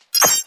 you